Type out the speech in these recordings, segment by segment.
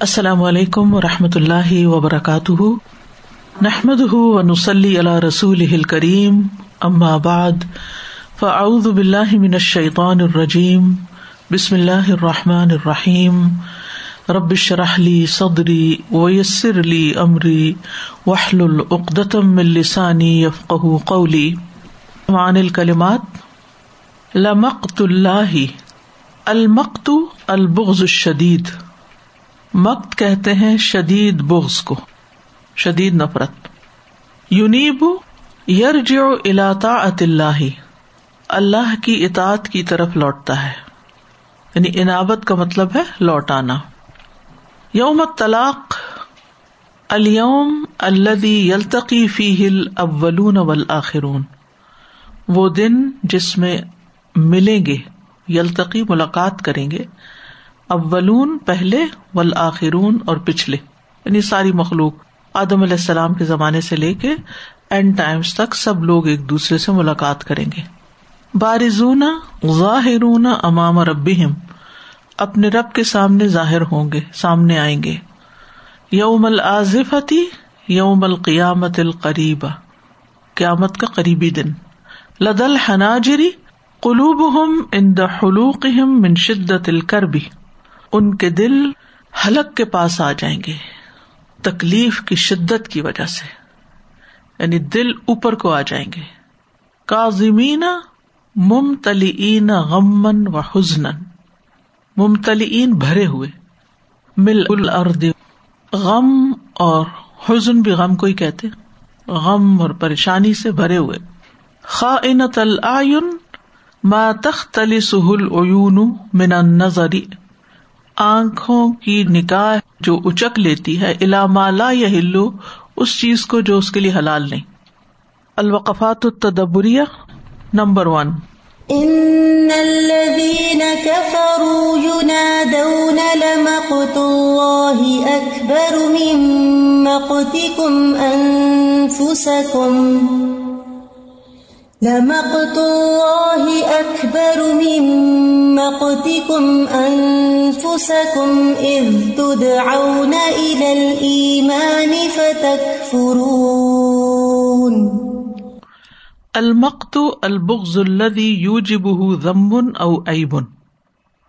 السلام علیکم و رحمۃ اللہ وبرکاتہ۔ نحمد و نسلی اللہ رسول کریم بعد، فاعوذ باللہ من الشیطان الرجیم، بسم اللہ الرحمٰن الرحیم۔ ربش رحلی صدری ویسر علی عمری وحل العقدم السانی یفق قولی۔ مان الکلمات، لمقت اللہ، المقت البغض الشدید۔ مکت کہتے ہیں شدید بغض کو، شدید نفرت۔ یونیب یرج الاطا اللہ اللہ کی اطاط کی طرف لوٹتا ہے۔ یعنی انعبت کا مطلب ہے لوٹانا۔ یوم طلاق الوم الدی یلتقی فی ہل اولون والآخرون۔ وہ دن جس میں ملیں گے، یلتقی ملاقات کریں گے اولون پہلے والآخرون اور پچھلے۔ یعنی ساری مخلوق آدم علیہ السلام کے زمانے سے لے کے اینڈ ٹائمس تک سب لوگ ایک دوسرے سے ملاقات کریں گے۔ بارزون ظاہرون امام ربہم۔ اپنے رب کے سامنے ظاہر ہوں گے، سامنے آئیں گے۔ یوم العظفتی یوم القیامت القریبا قیامت کا قریبی دن۔ لدل حناجری قلوب ہم ان حلوق من شدت الکربی۔ ان کے دل حلق کے پاس آ جائیں گے، تکلیف کی شدت کی وجہ سے یعنی دل اوپر کو آ جائیں گے۔ کازمین ممتلی غمن و حزن ممتلی بھرے ہوئے۔ مل الارض، غم اور حزن بھی غم کو ہی کہتے غم اور پریشانی سے بھرے ہوئے۔ خاطل العین ما تختلی سہل اویون من النظری آنکھوں کی نکاح جو اچک لیتی ہے لا یا ہلو اس چیز کو جو اس کے لیے حلال نہیں۔ الوقفات التدبریہ، نمبر ون۔ اکبر لمقت الله اكبر من مقتكم انفسكم لمقت الله أكبر من مقتكم أنفسكم إذ تدعون إلى الإيمان فتكفرون. المقت البغض الذي يوجبه ذنب أو عيب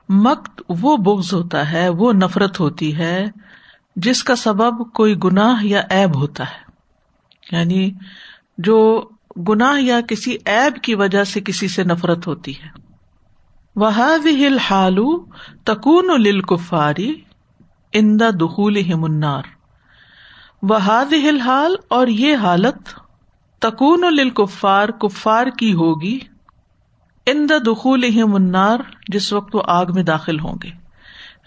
مقت وہ بغض ہوتا ہے، وہ نفرت ہوتی ہے جس کا سبب کوئی گناہ یا عیب ہوتا ہے. یعنی جو گناہ یا کسی ایب کی وجہ سے کسی سے نفرت ہوتی ہے۔ وہ حال تکون للکفاری اندا دخول منار وہ ہل حال اور یہ حالت تکون للکفار کفار کی ہوگی۔ اندا دخول منار جس وقت وہ آگ میں داخل ہوں گے۔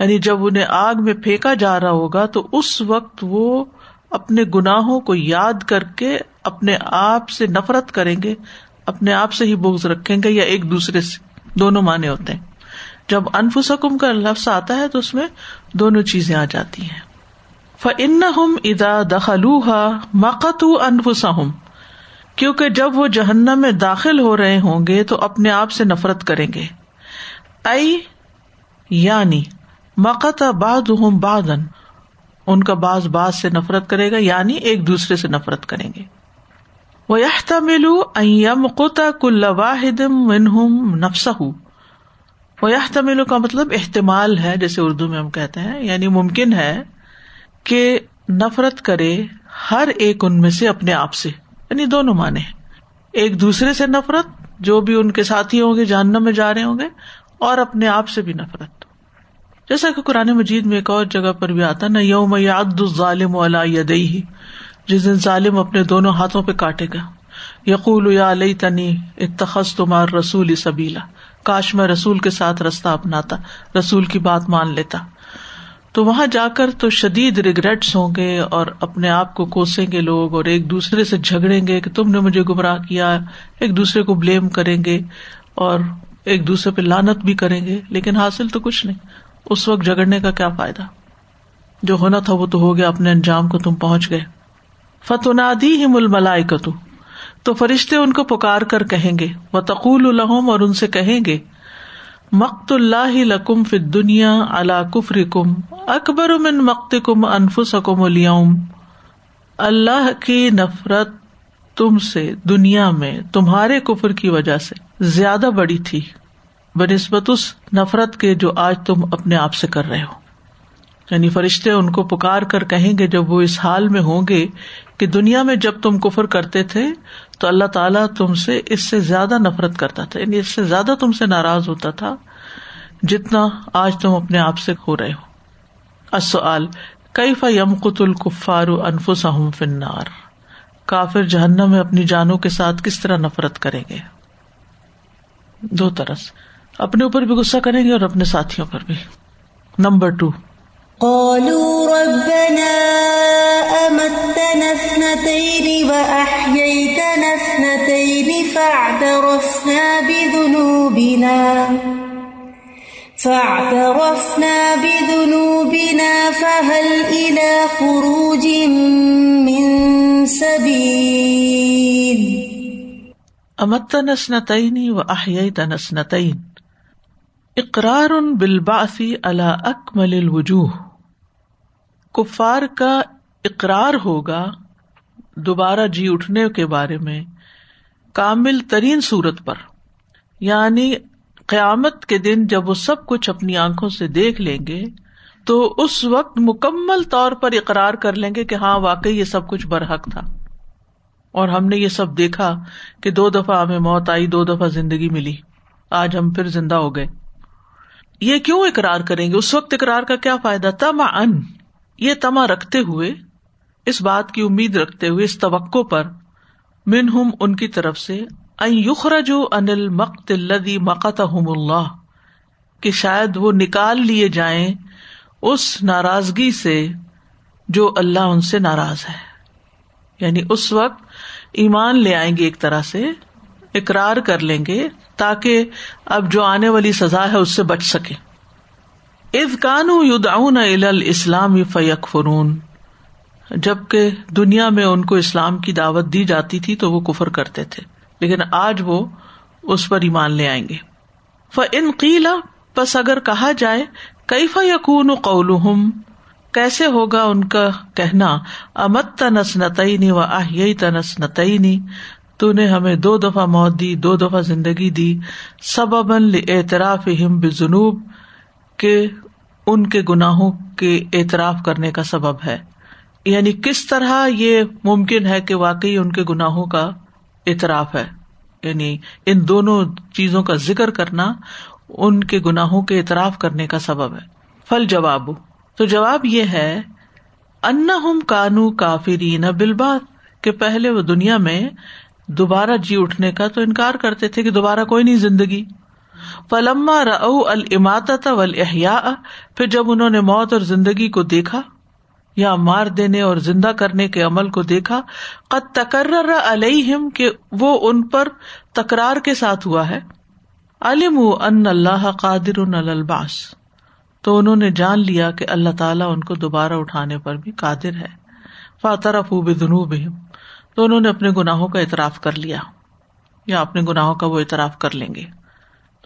یعنی جب انہیں آگ میں پھینکا جا رہا ہوگا تو اس وقت وہ اپنے گناہوں کو یاد کر کے اپنے آپ سے نفرت کریں گے، اپنے آپ سے ہی بوگز رکھیں گے یا ایک دوسرے سے، دونوں معنی ہوتے ہیں۔ جب انفسکم کا لفظ آتا ہے تو اس میں دونوں چیزیں آ جاتی ہیں۔ فن ہم ادا دخلوہا مقت انفسا ہوں کیونکہ جب وہ جہنم میں داخل ہو رہے ہوں گے تو اپنے آپ سے نفرت کریں گے۔ ائی یعنی مقت باد ہوں بادن ان کا باز باز سے نفرت کرے گا یعنی ایک دوسرے سے نفرت کریں گے۔ وہ ملو یم کوتا کل واحد نفس وہ ملو کا مطلب احتمال ہے، جیسے اردو میں ہم کہتے ہیں یعنی ممکن ہے کہ نفرت کرے ہر ایک ان میں سے اپنے آپ سے یعنی دونوں مانے ایک دوسرے سے نفرت، جو بھی ان کے ساتھی ہوں گے جاننا میں جا رہے ہوں گے، اور اپنے آپ سے بھی نفرت۔ جیسا کہ قرآن مجید میں ایک اور جگہ پر بھی آتا نا یوم یاد ظالم یدئی جس دن ظالم اپنے دونوں ہاتھوں پہ کاٹے گا۔ یقول یا علیہ تنی اتخذ تمہار رسول سبیلا۔ کاش میں رسول کے ساتھ رستہ اپناتا، رسول کی بات مان لیتا۔ تو وہاں جا کر تو شدید ریگریٹس ہوں گے اور اپنے آپ کو کوسیں گے لوگ اور ایک دوسرے سے جھگڑیں گے کہ تم نے مجھے گمراہ کیا، ایک دوسرے کو بلیم کریں گے اور ایک دوسرے پہ لانت بھی کریں گے، لیکن حاصل تو کچھ نہیں۔ اس وقت جگڑنے کا کیا فائدہ؟ جو ہونا تھا وہ تو ہو گیا، اپنے انجام کو تم پہنچ گئے۔ فتنادی ہی مل ملائے تو فرشتے ان کو پکار کر کہیں گے وہ تقول الحم اور ان سے کہیں گے، مقت اللہ لکم فی دنیا اللہ کفر کم اکبر من مقت کم انفسکم اليوم۔ اللہ کی نفرت تم سے دنیا میں تمہارے کفر کی وجہ سے زیادہ بڑی تھی بہ نسبت اس نفرت کے جو آج تم اپنے آپ سے کر رہے ہو۔ یعنی فرشتے ان کو پکار کر کہیں گے جب وہ اس حال میں ہوں گے کہ دنیا میں جب تم کفر کرتے تھے تو اللہ تعالیٰ تم سے اس سے زیادہ نفرت کرتا تھا یعنی اس سے زیادہ تم سے ناراض ہوتا تھا جتنا آج تم اپنے آپ سے ہو رہے ہو۔ کئی یم قط القفار انفس فنار کافر جہنم میں اپنی جانوں کے ساتھ کس طرح نفرت کریں گے؟ دو طرح اپنے اوپر بھی غصہ کریں گے اور اپنے ساتھیوں پر بھی۔ نمبر ٹو قالوا ربنا أمتنا اثنتين وأحييتنا اثنتين فاعترفنا بذنوبنا فاعترفنا بذنوبنا فهل إلى خروج من سبيل أمتنا اثنتين وأحييتنا اثنتين. اقرار بالبعث على أكمل الوجوه. کفار کا اقرار ہوگا دوبارہ جی اٹھنے کے بارے میں کامل ترین صورت پر۔ یعنی قیامت کے دن جب وہ سب کچھ اپنی آنکھوں سے دیکھ لیں گے، تو اس وقت مکمل طور پر اقرار کر لیں گے کہ ہاں واقعی یہ سب کچھ برحق تھا۔ اور ہم نے یہ سب دیکھا کہ دو دفعہ ہمیں موت آئی، دو دفعہ زندگی ملی۔ آج ہم پھر زندہ ہو گئے۔ یہ کیوں اقرار کریں گے؟ اس وقت اقرار کا کیا فائدہ؟ تما ان یہ تما رکھتے ہوئے، اس بات کی امید رکھتے ہوئے اس توقع پر من ہم ان کی طرف سے جو انل مقت الدی مقت اللہ کہ شاید وہ نکال لیے جائیں اس ناراضگی سے جو اللہ ان سے ناراض ہے۔ یعنی اس وقت ایمان لے آئیں گے ایک طرح سے، اقرار کر لیں گے تاکہ اب جو آنے والی سزا ہے اس سے بچ سکے۔ از کانو یدعون اسلام فیق فرون جبکہ دنیا میں ان کو اسلام کی دعوت دی جاتی تھی تو وہ کفر کرتے تھے، لیکن آج وہ اس پر ایمان لے آئیں گے۔ ف ان قیلا بس اگر کہا جائے کئی یقون قول کیسے ہوگا ان کا کہنا؟ امت تنس نتعینی و آہ تنس نتعینی تو نے ہمیں دو دفعہ موت دی، دو دفعہ زندگی دی سب اعتراف ہم بنوب کہ ان کے گناہوں کے اعتراف کرنے کا سبب ہے۔ یعنی کس طرح یہ ممکن ہے کہ واقعی ان کے گناہوں کا اعتراف ہے؟ یعنی ان دونوں چیزوں کا ذکر کرنا ان کے گناہوں کے اعتراف کرنے کا سبب ہے۔ فل جواب، تو جواب یہ ہے ان ہم کانو کافری نہ بلبات کہ پہلے وہ دنیا میں دوبارہ جی اٹھنے کا تو انکار کرتے تھے کہ دوبارہ کوئی نہیں زندگی۔ فلما الماطت احیا پھر جب انہوں نے موت اور زندگی کو دیکھا، یا مار دینے اور زندہ کرنے کے عمل کو دیکھا، قد تقرر علیہم کہ وہ ان پر تکرار کے ساتھ ہوا ہے۔ علم ان اللہ قادر الباس تو انہوں نے جان لیا کہ اللہ تعالیٰ ان کو دوبارہ اٹھانے پر بھی قادر ہے۔ فاترف بنوب تو انہوں نے اپنے گناہوں کا اعتراف کر لیا۔ یا اپنے گناہوں کا وہ اعتراف کر لیں گے۔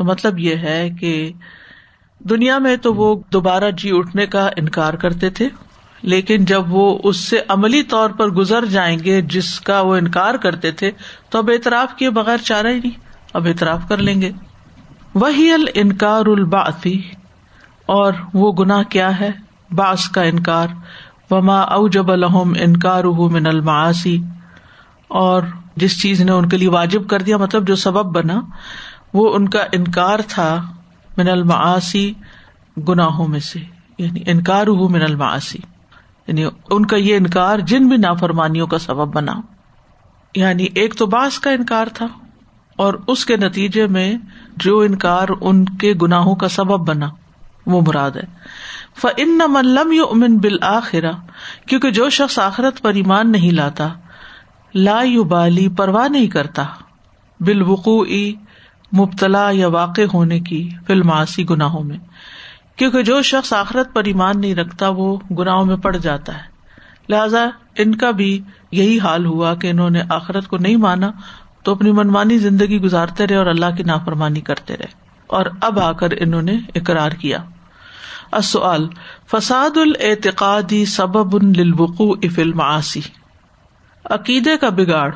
تو مطلب یہ ہے کہ دنیا میں تو وہ دوبارہ جی اٹھنے کا انکار کرتے تھے، لیکن جب وہ اس سے عملی طور پر گزر جائیں گے، جس کا وہ انکار کرتے تھے، تو اب اعتراف کیے بغیر چارہ ہی نہیں، اب اعتراف کر لیں گے۔ وہی ال انکار الباسی اور وہ گناہ کیا ہے؟ باس کا انکار۔ وما او جب الحم انکار من الماسی اور جس چیز نے ان کے لیے واجب کر دیا مطلب جو سبب بنا وہ ان کا انکار تھا من المعاسی گناہوں میں سے یعنی انکار ہو من المعاسی یعنی ان کا یہ انکار جن بھی نافرمانیوں کا سبب بنا۔ یعنی ایک تو باس کا انکار تھا اور اس کے نتیجے میں جو انکار ان کے گناہوں کا سبب بنا، وہ مراد ہے۔ ف ان ملم یو امن بالآخرا کیونکہ جو شخص آخرت پر ایمان نہیں لاتا، لا یو بالی پرواہ نہیں کرتا۔ بالوقوع مبتلا یا واقع ہونے کی فلماسی گناہوں میں۔ کیونکہ جو شخص آخرت پر ایمان نہیں رکھتا، وہ گناہوں میں پڑ جاتا ہے۔ لہذا ان کا بھی یہی حال ہوا کہ انہوں نے آخرت کو نہیں مانا، تو اپنی منمانی زندگی گزارتے رہے اور اللہ کی نافرمانی کرتے رہے۔ اور اب آ کر انہوں نے اقرار کیا۔ السؤال، فساد الاعتقادی سبب للوقوع فی المعاصی۔ عقیدے کا بگاڑ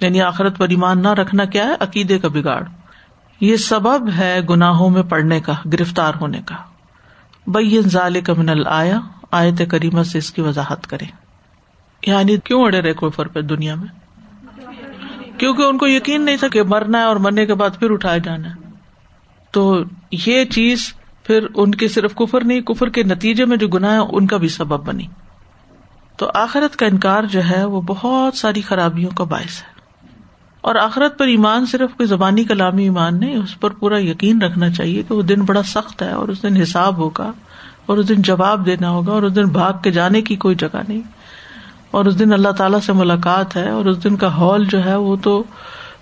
یعنی آخرت پر ایمان نہ رکھنا کیا ہے؟ عقیدے کا بگاڑ۔ یہ سبب ہے گناہوں میں پڑنے کا، گرفتار ہونے کا۔ بین ذالک من الایا آیت کریمہ سے اس کی وضاحت کرے یعنی کیوں اڑے رہے کوفر پہ دنیا میں؟ کیونکہ ان کو یقین نہیں تھا کہ مرنا ہے اور مرنے کے بعد پھر اٹھایا جانا ہے۔ تو یہ چیز پھر ان کے صرف کفر نہیں، کفر کے نتیجے میں جو گنا ہے ان کا بھی سبب بنی۔ تو آخرت کا انکار جو ہے، وہ بہت ساری خرابیوں کا باعث ہے۔ اور آخرت پر ایمان صرف کوئی زبانی کلامی ایمان نہیں، اس پر پورا یقین رکھنا چاہیے کہ وہ دن بڑا سخت ہے اور اس دن حساب ہوگا اور اس دن جواب دینا ہوگا اور اس دن بھاگ کے جانے کی کوئی جگہ نہیں۔ اور اس دن اللہ تعالیٰ سے ملاقات ہے اور اس دن کا ہال جو ہے وہ تو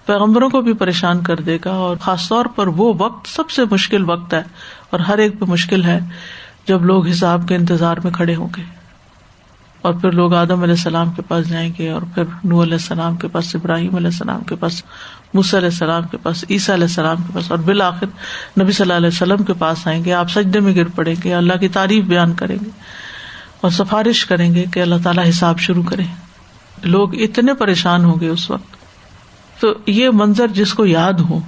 پیغمبروں کو بھی پریشان کر دے گا اور خاص طور پر وہ وقت سب سے مشکل وقت ہے اور ہر ایک پہ مشکل ہے جب لوگ حساب کے انتظار میں کھڑے ہوں گے۔ اور پھر لوگ آدم علیہ السلام کے پاس جائیں گے اور پھر نو علیہ السلام کے پاس، ابراہیم علیہ السلام کے پاس مس علیہ السلام کے پاس، عیسیٰ علیہ السلام کے پاس اور بالآخر نبی صلی اللہ علیہ وسلم کے پاس آئیں گے، آپ سجدے میں گر پڑیں گے، اللہ کی تعریف بیان کریں گے اور سفارش کریں گے کہ اللہ تعالیٰ حساب شروع کرے۔ لوگ اتنے پریشان ہوں گے اس وقت۔ تو یہ منظر جس کو یاد ہو،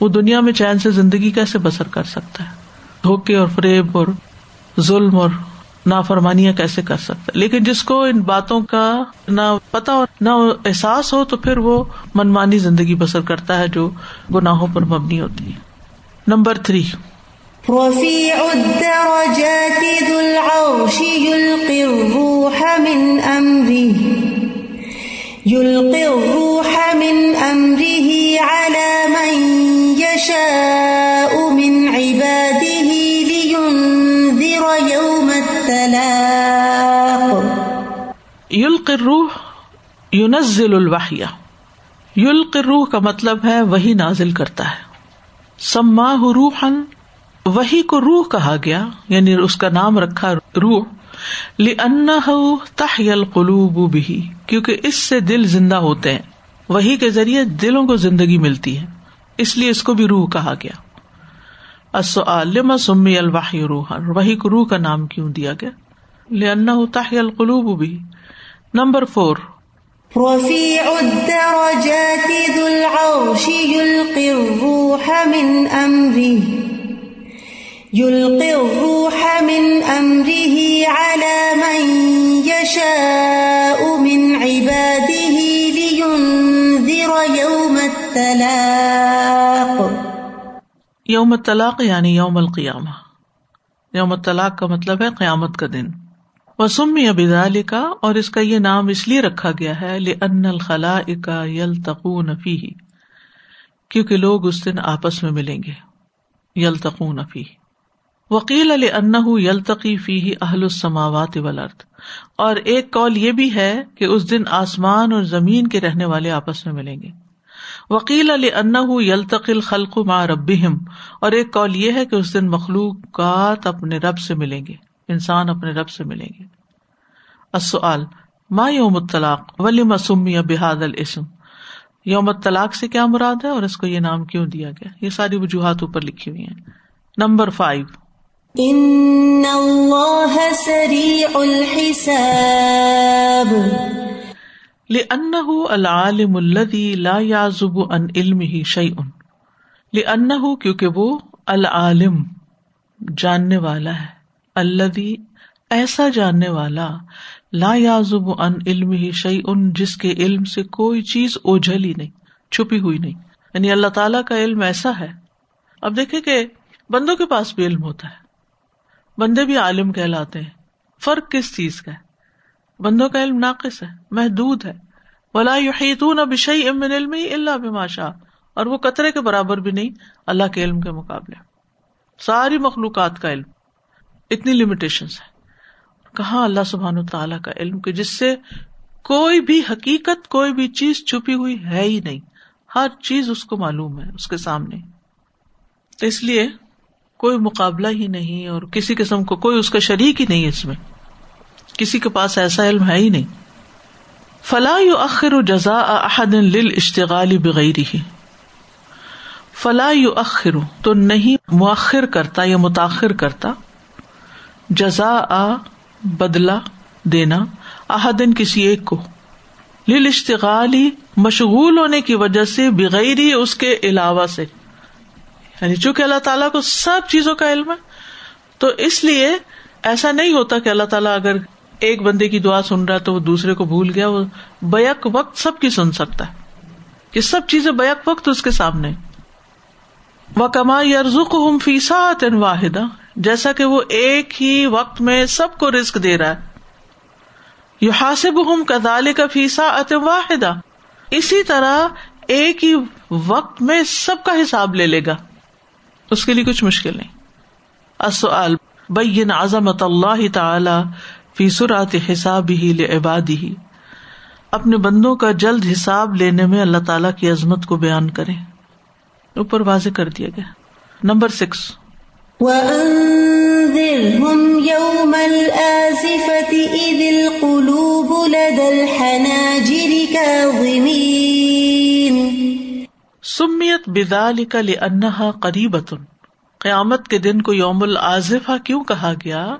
وہ دنیا میں چین سے زندگی کیسے بسر کر سکتا ہے؟ دھوکے اور فریب اور ظلم اور نافرمانیاں کیسے کر سکتا ہے؟ لیکن جس کو ان باتوں کا نہ پتا اور نہ احساس ہو تو پھر وہ منمانی زندگی بسر کرتا ہے جو گناہوں پر مبنی ہوتی ہے۔ Number three. رفيع الدرجات ذو العرش يلقي الروح من أمره يلقي الروح من أمره على من يشاء يلقي الروح ينزل الوحي يلقي الروح کا مطلب ہے وہی نازل کرتا ہے. سماہ روحا وہی کو روح کہا گیا یعنی اس کا نام رکھا روح القلوب بھی کیونکہ اس سے دل زندہ ہوتے ہیں وہی کے ذریعے دلوں کو زندگی ملتی ہے، اس لیے اس کو بھی روح کہا گیا۔ سمی الواحی روح وہی کو روح کا نام کیوں دیا گیا؟ لنا تاہی القلوب بھی نمبر فور الروح من على من يشاء من عباده لينذر يوم التلاق. طلاق یعنی یوم القیامہ. یوم طلاق کا مطلب ہے قیامت کا دن. وسمی ابدال کا اور اس کا یہ نام اس لیے رکھا گیا ہے لن الخلا کا یل تقوی کیونکہ لوگ اس دن آپس میں ملیں گے یل تقون فی وکیل علی ان یلتقی فی اہل السماوات ولرد اور ایک کال یہ بھی ہے کہ اس دن آسمان اور زمین کے رہنے والے آپس میں ملیں گے۔ وکیل علی ان یلتقل خلق ما رب اور ایک کال یہ ہے کہ اس دن مخلوقات اپنے رب سے ملیں گے۔ انسان اپنے رب سے ملیں گے۔ السؤال ما یوم الطلاق؟ ولی مسمی بحاد الاسم یوم طلاق سے کیا مراد ہے اور اس کو یہ نام کیوں دیا گیا؟ یہ ساری وجوہات اوپر لکھی ہوئی ہیں۔ Number five. ان اللہ سریع الحساب۔ لأنه العالم الذي لا يعزب عن علمه شيء۔ لأنه کیونکہ وہ العالم جاننے والا ہے۔ الذي ایسا جاننے والا لا يعزب عن علمه شيء جس کے علم سے کوئی چیز اوجھل ہی نہیں، چھپی ہوئی نہیں۔ یعنی اللہ تعالی کا علم ایسا ہے۔ اب دیکھیں کہ بندوں کے پاس بھی علم ہوتا ہے۔ بندے بھی عالم کہلاتے ہیں۔ فرق کس چیز کا ہے؟ بندوں کا علم ناقص ہے، محدود ہے۔ ولا یحیطون بشیء من علمه الا بما شاء۔ اور وہ قطرے کے برابر بھی نہیں، اللہ کے علم کے مقابلے۔ ساری مخلوقات کا علم۔ اتنی لمیٹیشن ہے کہاں اللہ سبحان تعالیٰ کا علم کہ جس سے کوئی بھی حقیقت، کوئی بھی چیز چھپی ہوئی ہے ہی نہیں۔ ہر چیز اس کو معلوم ہے، اس کے سامنے۔ تو اس لیے کوئی مقابلہ ہی نہیں اور کسی قسم کو کوئی اس کا شریک ہی نہیں اس میں۔ کسی کے پاس ایسا علم ہے ہی نہیں۔ فلاح یو اخر و جزا احد اشتغالی بغیر ہی فلا یو اخر تو نہیں مؤخر کرتا یا متاخر کرتا۔ جزا آ بدلا دینا احدن کسی ایک کو۔ لیل اشتغالی مشغول ہونے کی وجہ سے بغیر ہی اس کے علاوہ سے۔ یعنی چونکہ اللہ تعالیٰ کو سب چیزوں کا علم ہے، تو اس لیے ایسا نہیں ہوتا کہ اللہ تعالیٰ اگر ایک بندے کی دعا سن رہا تو وہ دوسرے کو بھول گیا، وہ بیک وقت سب کی سن سکتا ہے۔ کہ سب چیزیں بیک وقت اس کے سامنے۔ وہ کما یارزک ہم فیسا واحدہ جیسا کہ وہ ایک ہی وقت میں سب کو رسک دے رہا ہے۔ یو حاصب ہم کدال کا فیسا واحدہ۔ اسی طرح ایک ہی وقت میں سب کا حساب لے لے گا۔ اس کے لیے کچھ مشکل نہیں۔ بین عظمت اللہ تعالی فیسرات حساب ہی عبادی ہی اپنے بندوں کا جلد حساب لینے میں اللہ تعالی کی عظمت کو بیان کرے اوپر واضح کر دیا گیا۔ Number six. سمیت بدال کا لنحا قریبت قیامت کے دن کو یوم العظفہ کیوں کہا گیا؟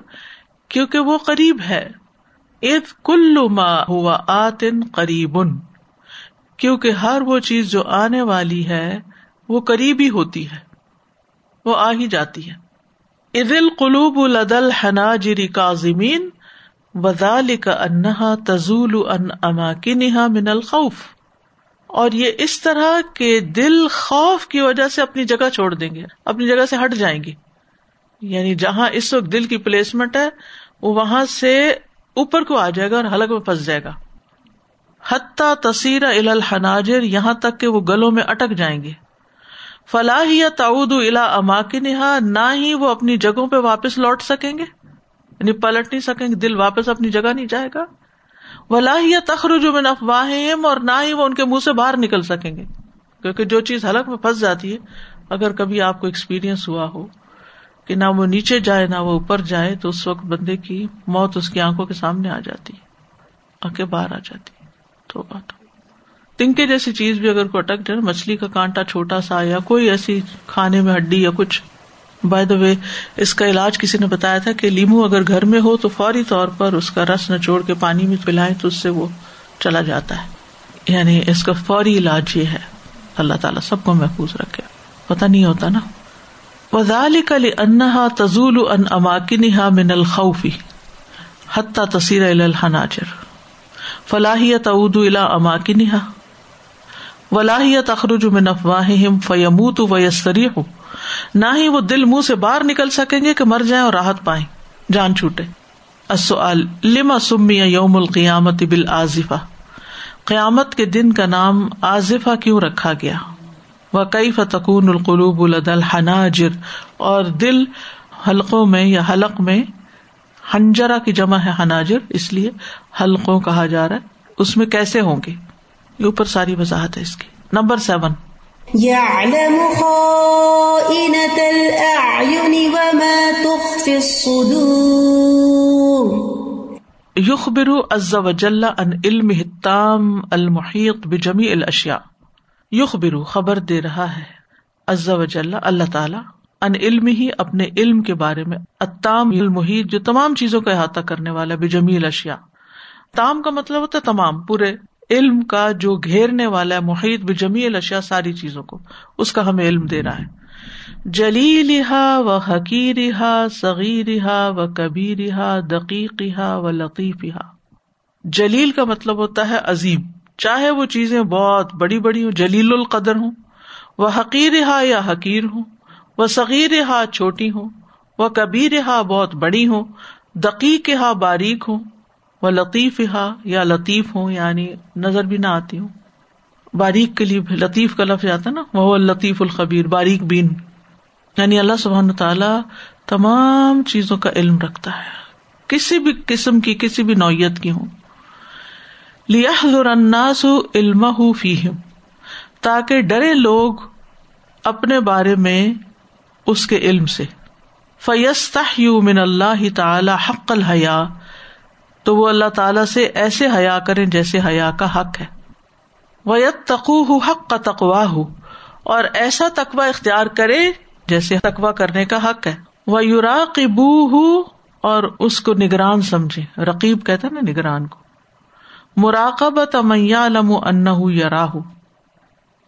کیونکہ وہ قریب ہے۔ اد کل ما ہوا آتن قریب۔ کیونکہ ہر وہ چیز جو آنے والی ہے، وہ قریب ہی ہوتی ہے۔ وہ آ ہی جاتی ہے۔ عید القلوب الدل حنا جری کا زمین وزال کا انہا تزول ان اماکنہ من الخوف۔ اور یہ اس طرح کے دل خوف کی وجہ سے اپنی جگہ چھوڑ دیں گے، اپنی جگہ سے ہٹ جائیں گے۔ یعنی جہاں اس وقت دل کی پلیسمنٹ ہے، وہ وہاں سے اوپر کو آ جائے گا اور حلق میں پھنس جائے گا۔ حتیٰ تصیر الحناجر، یہاں تک کہ وہ گلوں میں اٹک جائیں گے۔ فلاح یا تعود الا اماکن نہ ہی وہ اپنی جگہوں پہ واپس لوٹ سکیں گے۔ یعنی پلٹ نہیں سکیں گے، دل واپس اپنی جگہ نہیں جائے گا۔ ولاحیہ تخرج من افواہ اور نہ ہی وہ ان کے منہ سے باہر نکل سکیں گے۔ کیونکہ جو چیز حلق میں پھنس جاتی ہے، اگر کبھی آپ کو ایکسپیرئنس ہوا ہو کہ نہ وہ نیچے جائے، نہ وہ اوپر جائے، تو اس وقت بندے کی موت اس کی آنکھوں کے سامنے آ جاتی ہے، آنکھیں باہر آ جاتی تو بات تنکے جیسی چیز بھی اگر کو اٹک جائے مچھلی کا کانٹا چھوٹا سا یا کوئی ایسی کھانے میں ہڈی یا کچھ۔ بائی دا وے اس کا علاج کسی نے بتایا تھا کہ لیمو اگر گھر میں ہو تو فوری طور پر اس کا رس نچوڑ کے پانی میں پلائے تو اس سے وہ چلا جاتا ہے۔ یعنی اس کا فوری علاج یہ ہے۔ اللہ تعالیٰ سب کو محفوظ رکھے۔ پتا نہیں ہوتا نا۔ وزال کل انہا تزول ان اماکن من الخوفی حتہ تصیر الحناجر۔ فلاحیت اعود الا اماکن ولاحیت اخرج من افواہ فیموت و یسری نہ ہی وہ دل منہ سے باہر نکل سکیں گے کہ مر جائیں اور راحت پائیں۔ جان چھوٹے۔ لما سمی یوم القیامت بال آزفا قیامت کے دن کا نام آزفا کیوں رکھا گیا؟ وہ کئی فتقون القلوب الدل اور دل حلقوں میں یا حلق میں ہنجرا کی جمع ہے حناجر، اس لیے حلقوں کہا جا رہا ہے۔ اس میں کیسے ہوں گے؟ یہ اوپر ساری وضاحت ہے اس کی۔ Number seven. یخبر عز وجل ان علم التام المحیط بجمی الاشیاء۔ یخبر خبر دے رہا ہے عز وجل اللہ تعالی ان علم ہی اپنے علم کے بارے میں۔ التام المحیط جو تمام چیزوں کا احاطہ کرنے والا بجمی الاشیاء۔ تام کا مطلب ہوتا ہے تمام پورے علم کا جو گھیرنے والا ہے، محیط بجمی الشیا ساری چیزوں کو، اس کا ہمیں علم دے رہا ہے۔ جلیل و حقیر صغیر و کبیر دقیق و لطیف جلیل کا مطلب ہوتا ہے عظیم۔ چاہے وہ چیزیں بہت بڑی بڑی ہوں، جلیل القدر ہوں، وہ حقیر یا حقیر ہوں، وہ صغیر ہا چھوٹی ہوں، وہ کبیر ہا بہت بڑی ہوں دقیق ہا باریک ہوں وہ لطیف ہا یا لطیف ہوں یعنی نظر بھی نہ آتی ہوں۔ باریک کے لیے لطیف کا لفظ آتا نا، وہ لطیف الخبیر، باریک بین۔ یعنی اللہ سبحان تعالیٰ تمام چیزوں کا علم رکھتا ہے۔ کسی بھی قسم کی، کسی بھی نوعیت کی ہوں۔ لناس علم فیم تاکہ ڈرے لوگ اپنے بارے میں اس کے علم سے۔ فیستا من اللہ تعالی حق الحیا تو وہ اللہ تعالیٰ سے ایسے حیا کرے جیسے حیا کا حق ہے۔ ویت تقو حق کا تقوا ہو اور ایسا تقوی اختیار کرے جیسے تقوی کرنے کا حق ہے۔ وہ یورا بو اور اس کو نگران سمجھے رقیب کہتا نا نگران کو۔ مراقب تمیا لم ان یا راہ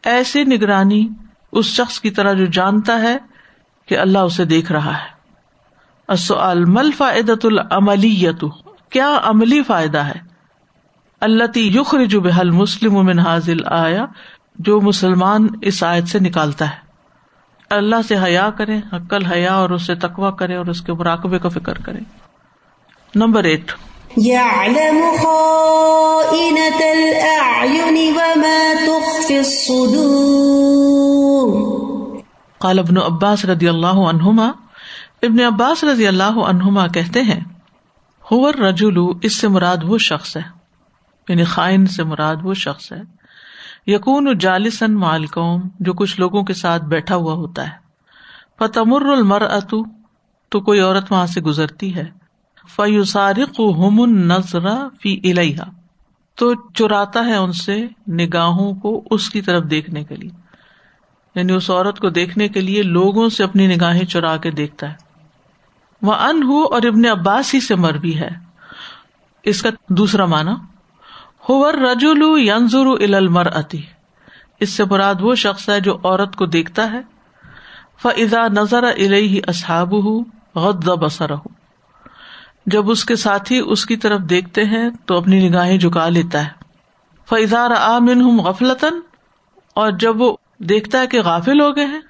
ایسی نگرانی اس شخص کی طرح جو جانتا ہے کہ اللہ اسے دیکھ رہا ہے۔ العملیت کیا عملی فائدہ ہے؟ اللہ یخرج بحل مسلم من حاضل آیا جو مسلمان اس آیت سے نکالتا ہے۔ اللہ سے حیا کرے عقل حیا اور اس سے تقوا کرے اور اس کے مراقبے کا فکر کرے نمبر ایٹ قال ابن عباس رضی اللہ عنہما ابن عباس رضی اللہ عنہما کہتے ہیں ہور رجولو اس سے مراد وہ شخص ہے یعنی خائن سے مراد وہ شخص ہے یقون جالسن مالکوم جو کچھ لوگوں کے ساتھ بیٹھا ہوا ہوتا ہے۔ فتمر المر اتو تو کوئی عورت وہاں سے گزرتی ہے۔ فیوسارق ہم نظرا فی الحا تو چراتا ہے ان سے نگاہوں کو اس کی طرف دیکھنے کے لیے۔ یعنی اس عورت کو دیکھنے کے لیے لوگوں سے اپنی نگاہیں چرا کے دیکھتا ہے۔ وہ ان ہو اور ابن عباس ہی سے مر بھی ہے۔ اس کا دوسرا مانا ہور رجولو ینظر المر اتی اس سے مراد وہ شخص ہے جو عورت کو دیکھتا ہے۔ فضا نظر الہی اصحاب ہوں غد بسر ہوں جب اس کے ساتھی اس کی طرف دیکھتے ہیں تو اپنی نگاہیں جھکا لیتا ہے۔ فضا رمن ہوں غفلتن اور جب وہ دیکھتا ہے کہ غافل ہو گئے ہیں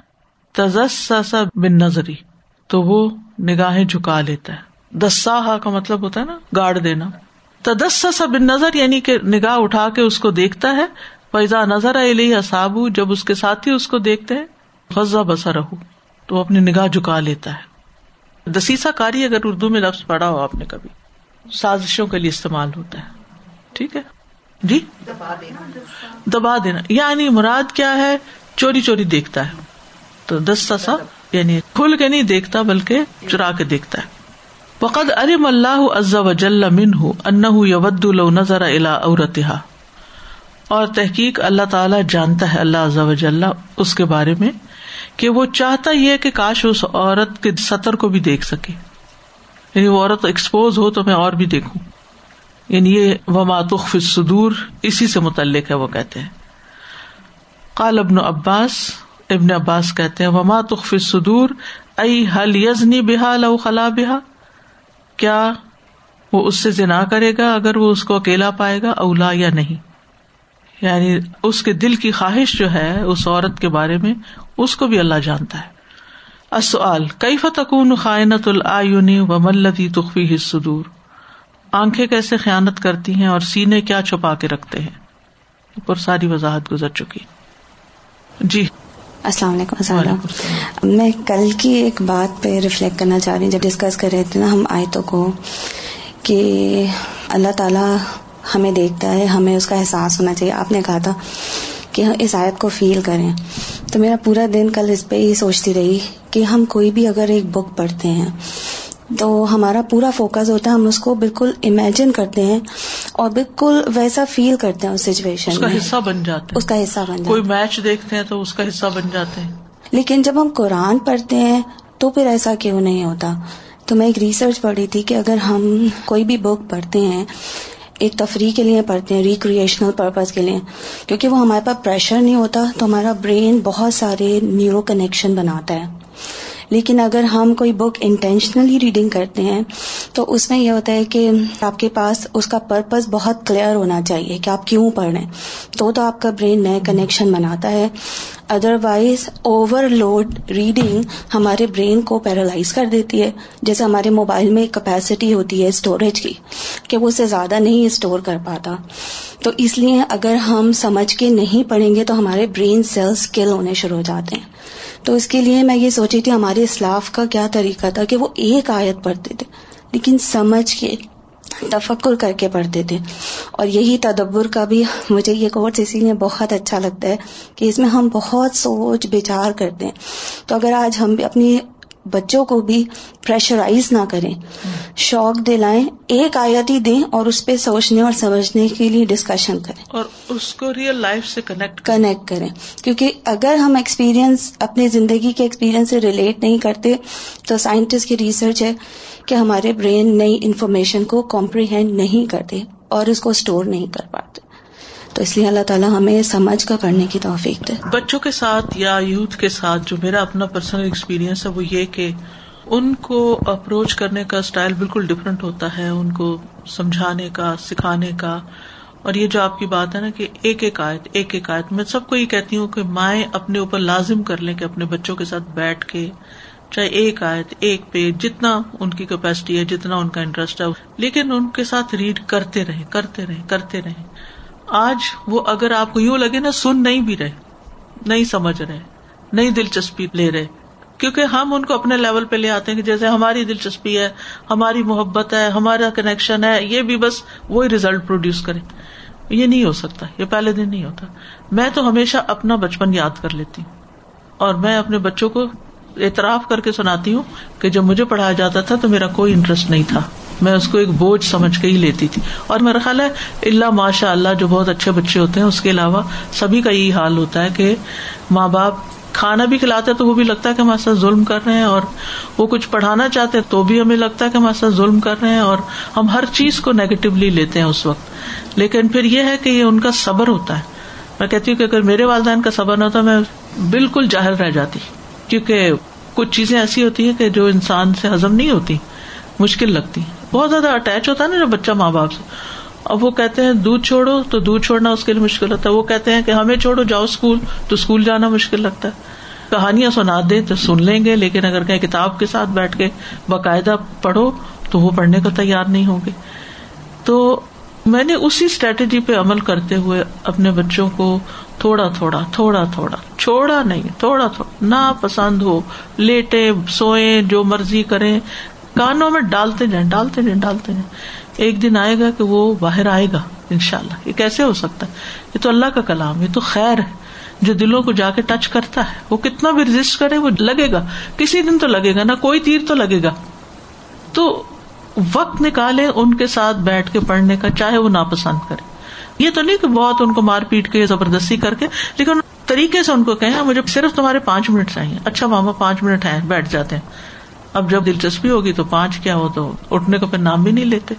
تجس بن نظری تو وہ نگاہیں جھکا لیتا ہے۔ دسا کا مطلب ہوتا ہے نا، گاڑ دینا۔ تدس بن نظر یعنی کہ نگاہ اٹھا کے اس کو دیکھتا ہے۔ فیضا نظر علیہ اصاب جب اس کے ساتھی اس کو دیکھتے ہیں فضا بسا رہو تو وہ اپنی نگاہ جھکا لیتا ہے۔ دسیسا کاری اگر اردو میں لفظ پڑھا ہو آپ نے کبھی، سازشوں کے لیے استعمال ہوتا ہے۔ ٹھیک ہے؟ جی؟ دبا دینا۔ یعنی مراد کیا ہے؟ چوری چوری دیکھتا ہے۔ تو دس سا یعنی کھل کے نہیں دیکھتا بلکہ چرا کے دیکھتا ہے۔ وقد ارم اللہ عز وجل منہ انه يود لو نظر الى عورتها اور تحقیق اللہ تعالی جانتا ہے اللہ عز وجل اس کے بارے میں کہ وہ چاہتا یہ کہ کاش اس عورت کے سطر کو بھی دیکھ سکے۔ یعنی وہ عورت ایکسپوز ہو تو میں اور بھی دیکھوں۔ یعنی یہ وما تخف الصدور، اسی سے متعلق ہے وہ کہتے ہیں۔ قال ابن عباس ابن عباس کہتے ہیں، وما تخف الصدور ائی حل یزنی بحا لو خلا بحا کیا وہ اس سے ذنا کرے گا اگر وہ اس کو اکیلا پائے گا اولا یا نہیں؟ یعنی اس کے دل کی خواہش جو ہے اس عورت کے بارے میں، اس کو بھی اللہ جانتا ہے۔ اصل کئی فتقون خائنت العینی و ملتی تخفی صدور آنکھیں کیسے خیانت کرتی ہیں اور سینے کیا چھپا کے رکھتے ہیں؟ اوپر ساری وضاحت گزر چکی۔ جی۔ السلام علیکم میں کل کی ایک بات پہ ریفلیکٹ کرنا چاہ رہی ہوں جب ڈسکس کر رہے تھے نا ہم آیتوں کو کہ اللہ تعالیٰ ہمیں دیکھتا ہے ہمیں اس کا احساس ہونا چاہیے۔ آپ نے کہا تھا کہ ہم اس آیت کو فیل کریں۔ تو میرا پورا دن کل اس پہ ہی سوچتی رہی کہ ہم کوئی بھی اگر ایک بک پڑھتے ہیں تو ہمارا پورا فوکس ہوتا ہے ہم اس کو بالکل امیجن کرتے ہیں اور بالکل ویسا فیل کرتے ہیں اس سچویشن اس کا حصہ بن جاتے اس کا حصہ بن کوئی میچ دیکھتے ہیں تو اس کا حصہ بن جاتے ہیں۔ لیکن جب ہم قرآن پڑھتے ہیں تو پھر ایسا کیوں نہیں ہوتا؟ تو میں ایک ریسرچ پڑھی تھی کہ اگر ہم کوئی بھی بک پڑھتے ہیں ایک تفریح کے لیے پڑھتے ہیں ریکریشنل پرپز کے لیے کیونکہ وہ ہمارے پاس پریشر نہیں ہوتا تو ہمارا برین بہت سارے نیورو کنیکشن بناتا ہے۔ لیکن اگر ہم کوئی بک انٹینشنلی ریڈنگ کرتے ہیں، تو اس میں یہ ہوتا ہے کہ آپ کے پاس اس کا پرپز بہت کلیئر ہونا چاہیے کہ آپ کیوں پڑھ رہے ہیں۔ تو تو آپ کا برین نئے کنیکشن بناتا ہے۔ Otherwise overload reading ہمارے برین کو پیرالائز کر دیتی ہے۔ جیسے ہمارے موبائل میں کیپیسٹی ہوتی ہے اسٹوریج کی، کہ وہ اسے زیادہ نہیں اسٹور کر پاتا۔ تو اس لیے اگر ہم سمجھ کے نہیں پڑھیں گے، تو ہمارے برین سیلس کل ہونے شروع ہو جاتے ہیں۔ تو اس کے لیے میں یہ سوچی تھی ہمارے اسلاف کا کیا طریقہ تھا کہ وہ ایک آیت پڑھتے تھے، لیکن سمجھ کے تفکر کر کے پڑھتے تھے۔ اور یہی تدبر کا بھی مجھے یہ کورس اسی لیے بہت اچھا لگتا ہے کہ اس میں ہم بہت سوچ بچار کرتے ہیں۔ تو اگر آج ہم بھی اپنی بچوں کو بھی پریشرائز نہ کریں۔ شوق دلائیں ایک آیت ہی دیں اور اس پہ سوچنے اور سمجھنے کے لیے ڈسکشن کریں۔ اور اس کو ریئل لائف سے کنیکٹ کنیکٹ کریں۔ کیونکہ اگر ہم ایکسپیرینس اپنی زندگی کے ایکسپیرینس سے ریلیٹ نہیں کرتے تو سائنٹسٹ کی ریسرچ ہے کہ ہمارے برین نئی انفارمیشن کو کمپریہینڈ نہیں کرتے اور اس کو اسٹور نہیں کر پاتے۔ تو اس لیے اللہ تعالیٰ ہمیں سمجھ کا پڑھنے کی توفیق دے۔ بچوں کے ساتھ یا یوتھ کے ساتھ جو میرا اپنا پرسنل ایکسپیرئنس ہے وہ یہ کہ ان کو اپروچ کرنے کا اسٹائل بالکل ڈفرینٹ ہوتا ہے، ان کو سمجھانے کا، سکھانے کا۔ اور یہ جو آپ کی بات ہے نا کہ ایک ایک آیت، ایک ایک آیت، میں سب کو یہ کہتی ہوں کہ مائیں اپنے اوپر لازم کر لیں کہ اپنے بچوں کے ساتھ بیٹھ کے چاہے ایک آیت، ایک پہ جتنا ان کی کیپیسٹی ہے، جتنا ان کا انٹرسٹ ہے، لیکن ان کے ساتھ ریڈ کرتے رہے کرتے رہے کرتے رہے آج وہ اگر آپ کو یوں لگے نا سن نہیں بھی رہے، نہیں سمجھ رہے، نہیں دلچسپی لے رہے، کیونکہ ہم ان کو اپنے لیول پہ لے آتے ہیں کہ جیسے ہماری دلچسپی ہے، ہماری محبت ہے، ہمارا کنیکشن ہے، یہ بھی بس وہی ریزلٹ پروڈیوس کرے۔ یہ نہیں ہو سکتا، یہ پہلے دن نہیں ہوتا۔ میں تو ہمیشہ اپنا بچپن یاد کر لیتی ہوں۔ اور میں اپنے بچوں کو اعتراف کر کے سناتی ہوں کہ جب مجھے پڑھایا جاتا تھا تو میرا کوئی انٹرسٹ نہیں تھا۔ میں اس کو ایک بوجھ سمجھ کے ہی لیتی تھی۔ اور میرا خیال ہے اللہ ماشاء اللہ جو بہت اچھے بچے ہوتے ہیں، اس کے علاوہ سبھی کا یہی حال ہوتا ہے کہ ماں باپ کھانا بھی کھلاتے تو وہ بھی لگتا ہے کہ ہمارے ساتھ ظلم کر رہے ہیں اور وہ کچھ پڑھانا چاہتے تو بھی ہمیں لگتا ہے کہ ہمارے ساتھ ظلم کر رہے ہیں اور ہم ہر چیز کو نیگیٹولی لیتے ہیں اس وقت۔ لیکن پھر یہ ہے کہ یہ ان کا صبر ہوتا ہے۔ میں کہتی ہوں کہ اگر میرے والدین کا صبر نہ ہوتا، میں بالکل جاہر رہ جاتی۔ کیونکہ کچھ چیزیں ایسی ہوتی ہیں کہ جو انسان سے ہزم نہیں ہوتی، مشکل لگتی۔ بہت زیادہ اٹیچ ہوتا ہے نا جو بچہ ماں باپ سے۔ اب وہ کہتے ہیں دودھ چھوڑو تو دودھ چھوڑنا اس کے لیے مشکل ہوتا ہے۔ وہ کہتے ہیں کہ ہمیں چھوڑو، جاؤ اسکول، تو اسکول جانا مشکل لگتا ہے۔ کہانیاں سنا دیں تو سن لیں گے، لیکن اگر کہیں کتاب کے ساتھ بیٹھ کے باقاعدہ پڑھو تو وہ پڑھنے کو تیار نہیں ہوگے تو میں نے اسی اسٹریٹجی پہ عمل کرتے ہوئے اپنے بچوں کو تھوڑا تھوڑا تھوڑا تھوڑا، چھوڑا نہیں، تھوڑا تھوڑا نہ پسند ہو، لیٹے سوئے جو مرضی کریں۔ کانوں میں ڈالتے جائیں ڈالتے جائیں ڈالتے جائیں ایک دن آئے گا کہ وہ باہر آئے گا ان شاء اللہ یہ کیسے ہو سکتا ہے؟ یہ تو اللہ کا کلام، یہ تو خیر ہے۔ جو دلوں کو جا کے ٹچ کرتا ہے، وہ کتنا بھی رجسٹ کرے، وہ لگے گا۔ کسی دن تو لگے گا، نہ کوئی تیر تو لگے گا۔ تو وقت نکالے ان کے ساتھ بیٹھ کے پڑھنے کا، چاہے وہ ناپسند کرے۔ یہ تو نہیں کہ بہت ان کو مار پیٹ کے زبردستی کر کے، لیکن طریقے سے ان کو کہیں، مجھے صرف تمہارے پانچ منٹ چاہیے۔ اچھا ماما، پانچ منٹ ہے بیٹھ جاتے ہیں۔ اب جب دلچسپی ہوگی تو پانچ کیا ہو تو اٹھنے کا پھر نام بھی نہیں لیتے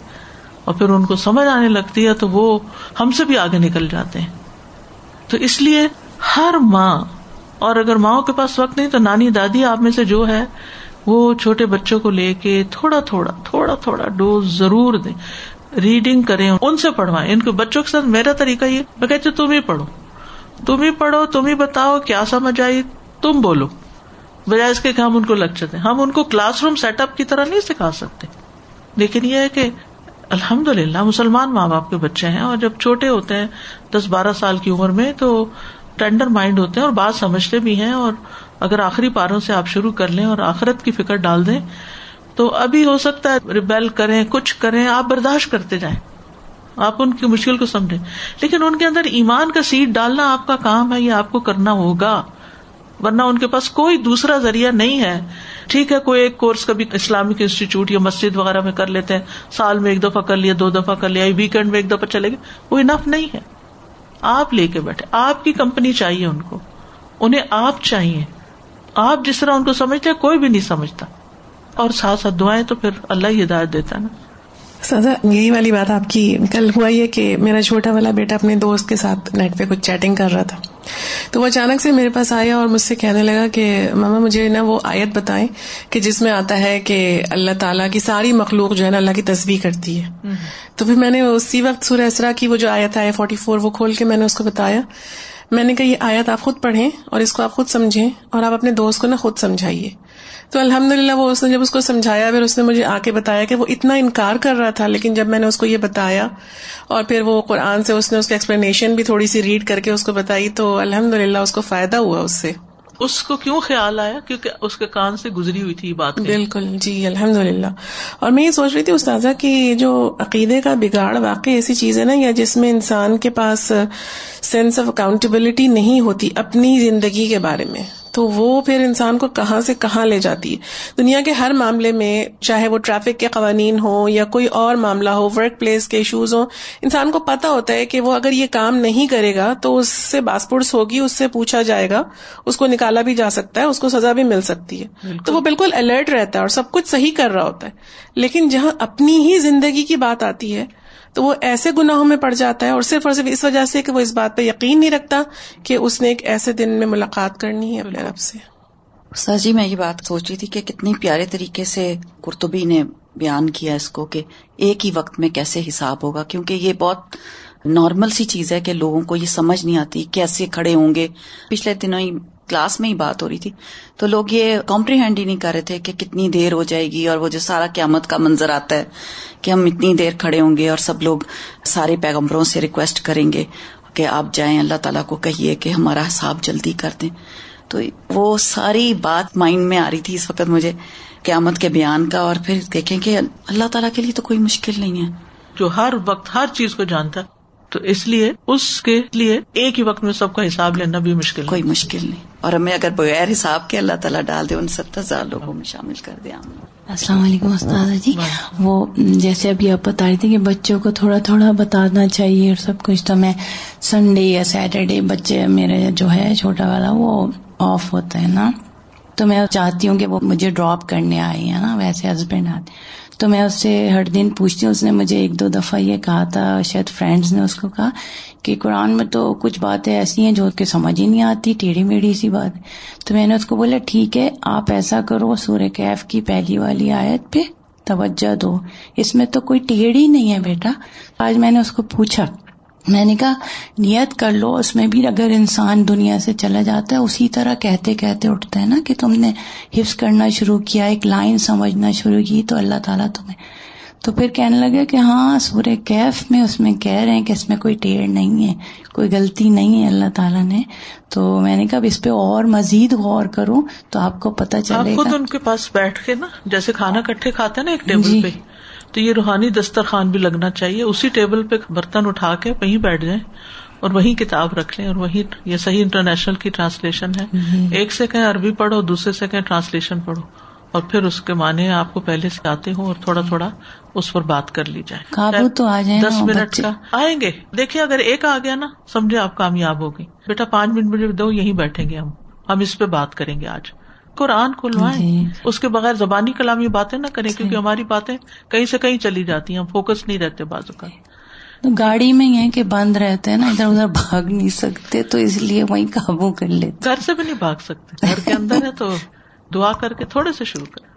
اور پھر ان کو سمجھ آنے لگتی ہے تو وہ ہم سے بھی آگے نکل جاتے ہیں۔ تو اس لیے ہر ماں، اور اگر ماں کے پاس وقت نہیں تو نانی دادی آپ میں سے جو ہے، وہ چھوٹے بچوں کو لے کے تھوڑا تھوڑا تھوڑا تھوڑا ڈوز ضرور دیں۔ ریڈنگ کریں، ان سے پڑھوائیں۔ ان کے بچوں کے ساتھ میرا طریقہ یہ میں کہتی تم ہی پڑھو۔ تم ہی پڑھو، تم ہی بتاؤ، کیا سمجھ آئی؟ تم بولو۔ بجائے اس کے کہ ہم ان کو لیکچر دیں۔ ہم ان کو کلاس روم سیٹ اپ کی طرح نہیں سکھا سکتے۔ لیکن یہ ہے کہ الحمد للہ مسلمان ماں باپ کے بچے ہیں اور جب چھوٹے ہوتے ہیں، دس بارہ سال کی عمر میں تو ٹینڈر مائنڈ ہوتے ہیں اور بات سمجھتے بھی ہیں اور اگر آخری پاروں سے آپ شروع کر لیں اور آخرت کی فکر ڈال دیں، تو ابھی ہو سکتا ہے ریبیل کریں، کچھ کریں، آپ برداشت کرتے جائیں۔ آپ ان کی مشکل کو سمجھیں۔ لیکن ان کے اندر ایمان کا سیٹ ڈالنا آپ کا کام ہے، یہ آپ کو کرنا ہوگا۔ ورنہ ان کے پاس کوئی دوسرا ذریعہ نہیں ہے۔ ٹھیک ہے، کوئی ایک کورس کبھی اسلامک انسٹیٹیوٹ یا مسجد وغیرہ میں کر لیتے ہیں، سال میں ایک دفعہ کر لیا، دو دفعہ کر لیا، ویکینڈ میں ایک دفعہ چلے گئے۔ وہ انف نہیں ہے۔ آپ لے کے بیٹھے۔ آپ کی کمپنی چاہیے ان کو۔ انہیں آپ چاہیے۔ آپ جس طرح ان کو سمجھتے کوئی بھی نہیں سمجھتا۔ اور ساتھ ساتھ دعائیں تو پھر اللہ ہی ہدایت دیتا ہے نا۔ سزا یہی والی بات آپ کی کل ہوا یہ کہ میرا چھوٹا والا بیٹا اپنے دوست کے ساتھ نیٹ پہ کچھ چیٹنگ کر رہا تھا۔ تو وہ اچانک سے میرے پاس آیا اور مجھ سے کہنے لگا کہ ماما مجھے نا وہ آیت بتائیں کہ جس میں آتا ہے کہ اللہ تعالیٰ کی ساری مخلوق جو ہے نا اللہ کی تصویر کرتی ہے۔ تو پھر میں نے اسی وقت سورہ اسرا کی وہ جو آیت ہے فورٹی فور وہ کھول کے میں نے اس کو بتایا۔ میں نے کہا یہ آیت آپ خود پڑھیں اور اس کو آپ خود سمجھیں اور آپ اپنے دوست کو نا خود سمجھائیے۔ تو الحمد للہ وہ اس نے جب اس کو سمجھایا، پھر اس نے مجھے آ کے بتایا کہ وہ اتنا انکار کر رہا تھا، لیکن جب میں نے اس کو یہ بتایا اور پھر وہ قرآن سے اس نے اس کی ایکسپلینیشن بھی تھوڑی سی ریڈ کر کے اس کو بتائی تو الحمد للہ اس کو فائدہ ہوا اس سے۔ اس کو کیوں خیال آیا؟ کیونکہ اس کے کان سے گزری ہوئی تھی بات بالکل جی الحمد للہ اور میں یہ سوچ رہی تھی استاذہ کہ جو عقیدے کا بگاڑ واقعی ایسی چیز ہے نا، یا جس میں انسان کے پاس سینس آف اکاؤنٹیبلٹی نہیں ہوتی اپنی زندگی کے بارے میں۔ تو وہ پھر انسان کو کہاں سے کہاں لے جاتی ہے۔ دنیا کے ہر معاملے میں چاہے وہ ٹریفک کے قوانین ہو یا کوئی اور معاملہ ہو ورک پلیس کے ایشوز ہوں انسان کو پتا ہوتا ہے کہ وہ اگر یہ کام نہیں کرے گا تو اس سے باسپورٹس ہوگی اس سے پوچھا جائے گا اس کو نکالا بھی جا سکتا ہے اس کو سزا بھی مل سکتی ہے۔ تو وہ بالکل الرٹ رہتا ہے اور سب کچھ صحیح کر رہا ہوتا ہے۔ لیکن جہاں اپنی ہی زندگی کی بات آتی ہے تو وہ ایسے گناہوں میں پڑ جاتا ہے اور صرف اور صرف اس وجہ سے کہ وہ اس بات پہ یقین نہیں رکھتا کہ اس نے ایک ایسے دن میں ملاقات کرنی ہے اپنے رب سے۔ سر جی میں یہ بات سوچ رہی تھی کہ کتنی پیارے طریقے سے قرطبی نے بیان کیا اس کو کہ ایک ہی وقت میں کیسے حساب ہوگا، کیونکہ یہ بہت نارمل سی چیز ہے کہ لوگوں کو یہ سمجھ نہیں آتی کیسے کھڑے ہوں گے۔ پچھلے دنوں ہی کلاس میں ہی بات ہو رہی تھی۔ تو لوگ یہ کمپریہینڈ ہی نہیں کر رہے تھے کہ کتنی دیر ہو جائے گی اور وہ جو سارا قیامت کا منظر آتا ہے کہ ہم اتنی دیر کھڑے ہوں گے اور سب لوگ سارے پیغمبروں سے ریکویسٹ کریں گے کہ آپ جائیں، اللہ تعالیٰ کو کہیے کہ ہمارا حساب جلدی کر دیں۔ تو وہ ساری بات مائنڈ میں آ رہی تھی اس وقت مجھے قیامت کے بیان کا اور پھر دیکھیں کہ اللہ تعالیٰ کے لیے تو کوئی مشکل نہیں ہے۔ جو ہر وقت ہر چیز کو جانتا تو اس لیے اس کے لیے ایک ہی وقت میں سب کا حساب لینا بھی مشکل کوئی مشکل نہیں۔ اور ہمیں اگر بغیر حساب کے اللہ تعالیٰ ڈال دے ان ستر ہزار لوگوں میں شامل کر دیا السلام علیکم استاد جی۔ وہ جیسے ابھی آپ بتا رہی تھی کہ بچوں کو تھوڑا تھوڑا بتانا چاہیے اور سب کچھ تو میں سنڈے یا سیٹرڈے بچے میرے جو ہے چھوٹا والا وہ آف ہوتا ہے نا۔ تو میں چاہتی ہوں کہ وہ مجھے ڈراپ کرنے آئی ہے نا ویسے ہسبینڈ آتے۔ تو میں اس سے ہر دن پوچھتی ہوں، اس نے مجھے ایک دو دفعہ یہ کہا تھا، شاید فرینڈز نے اس کو کہا کہ قرآن میں تو کچھ باتیں ایسی ہیں جو کہ سمجھ ہی نہیں آتی، ٹیڑھی میڑھی سی بات۔ تو میں نے اس کو بولا، ٹھیک ہے، آپ ایسا کرو، سورہ کیف کی پہلی والی آیت پہ توجہ دو۔ اس میں تو کوئی ٹیڑھی نہیں ہے بیٹا۔ آج میں نے اس کو پوچھا میں نے کہا نیت کر لو اس میں بھی اگر انسان دنیا سے چلا جاتا ہے اسی طرح کہتے کہتے اٹھتا ہے نا کہ تم نے حفظ کرنا شروع کیا ایک لائن سمجھنا شروع کی تو اللہ تعالیٰ تمہیں تو پھر کہنے لگے کہ ہاں سورہ کیف میں اس میں کہہ رہے ہیں کہ اس میں کوئی ٹیڑھ نہیں ہے کوئی غلطی نہیں ہے اللہ تعالیٰ نے۔ تو میں نے کہا اس پہ اور مزید غور کروں تو آپ کو پتا چلے گا۔ ان کے پاس بیٹھ کے نا جیسے کھانا کٹھے کھاتے نا ایک ٹیبل جی۔ پہ۔ تو یہ روحانی دسترخوان بھی لگنا چاہیے۔ اسی ٹیبل پہ برتن اٹھا کے وہیں بیٹھ جائیں اور وہی کتاب رکھ لیں اور وہی یہ صحیح انٹرنیشنل کی ٹرانسلیشن ہے۔ ایک سے کہیں عربی پڑھو دوسرے سے کہیں ٹرانسلیشن پڑھو اور پھر اس کے معنی آپ کو پہلے سے آتے ہوں اور تھوڑا تھوڑا اس پر بات کر لی جائے۔ تو آ جائیں دس منٹ کا۔ آئیں گے۔ دیکھیے اگر ایک آ گیا نا سمجھے آپ کامیاب ہو گئی بیٹا پانچ منٹ مجھے دو یہیں بیٹھیں گے ہم۔ ہم اس پہ بات کریں گے آج۔ قرآن کھلوائیں جی۔ اس کے بغیر زبانی کلامی باتیں نہ کریں کیونکہ ہماری باتیں کہیں سے کہیں چلی جاتی ہیں فوکس نہیں رہتے بازو کا گاڑی میں یہ کہ بند رہتے ہیں نا ادھر ادھر بھاگ نہیں سکتے تو اس لیے وہی قابو کر لیتے۔ گھر سے بھی نہیں بھاگ سکتے گھر کے اندر ہے تو دعا کر کے تھوڑے سے شروع کریں۔